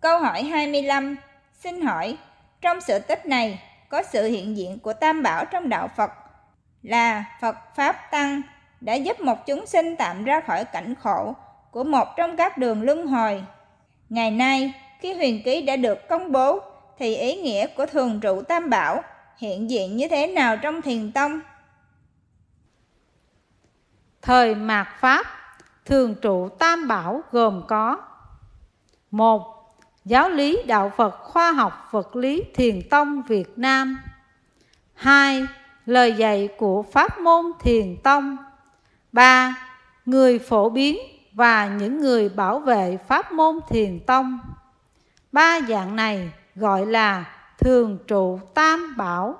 Câu hỏi 25 Xin hỏi, trong sự tích này có sự hiện diện của Tam Bảo trong Đạo Phật là Phật Pháp Tăng đã giúp một chúng sinh tạm ra khỏi cảnh khổ của một trong các đường luân hồi. Ngày nay, khi huyền ký đã được công bố, thì ý nghĩa của thường trụ Tam Bảo hiện diện như thế nào trong thiền tông? Thời mạt Pháp, thường trụ Tam Bảo gồm có một Giáo lý Đạo Phật, Khoa học Vật lý Thiền Tông Việt Nam 2. Lời dạy của Pháp môn Thiền Tông 3. Người phổ biến và những người bảo vệ Pháp môn Thiền Tông Ba dạng này gọi là thường trụ tam bảo